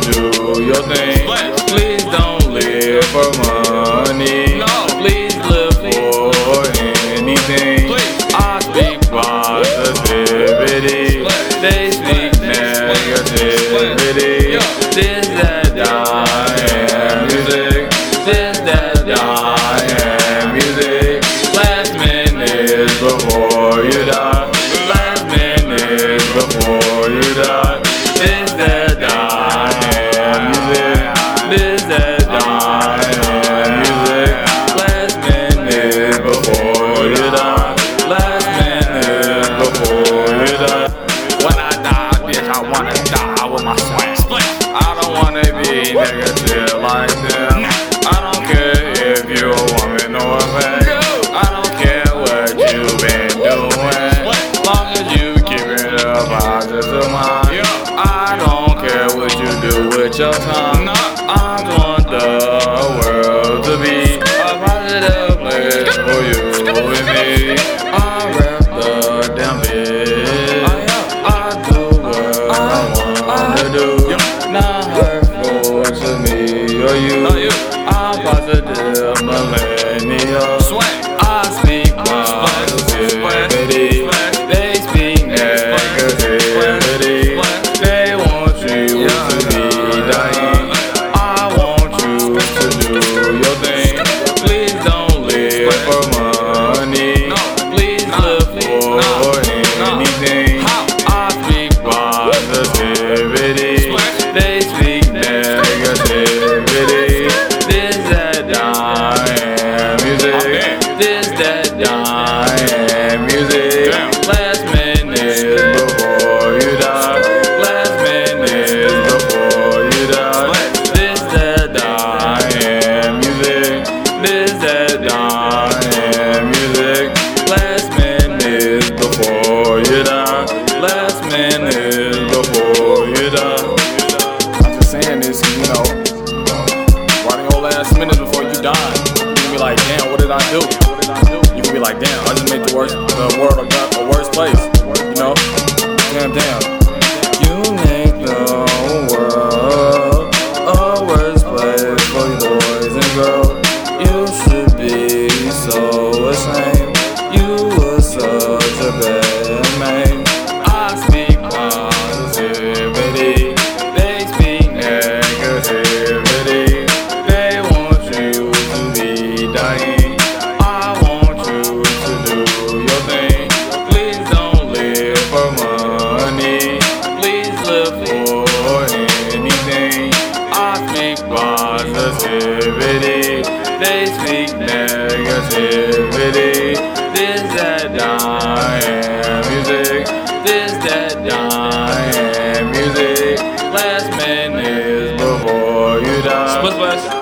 do your thing. Please don't live for money. I wanna die with my swag. I don't wanna be negative like them. I don't care if you a woman or a man. I don't care what you been doing. Long as you keep it up, I just mind. I don't care what you do with your time. I want the world to be a positive place for you and me. Not hurtful to me or you. I'm positive millennial. I speak positivity. They speak negativity. They want you to be dying. I want you to do your thing. Please don't live for money. Please live for anything. Music. This that dying music. Last minute before you die. Last minute before you die. I'm just saying this, you know, writing your last minute before you die. You can be like, damn, what did I do? You can be like, damn, I just made the worst, the world a worse place. You know, damn, damn. Positivity. They speak negativity. This that dying music. This that dying music. Last minute before you die.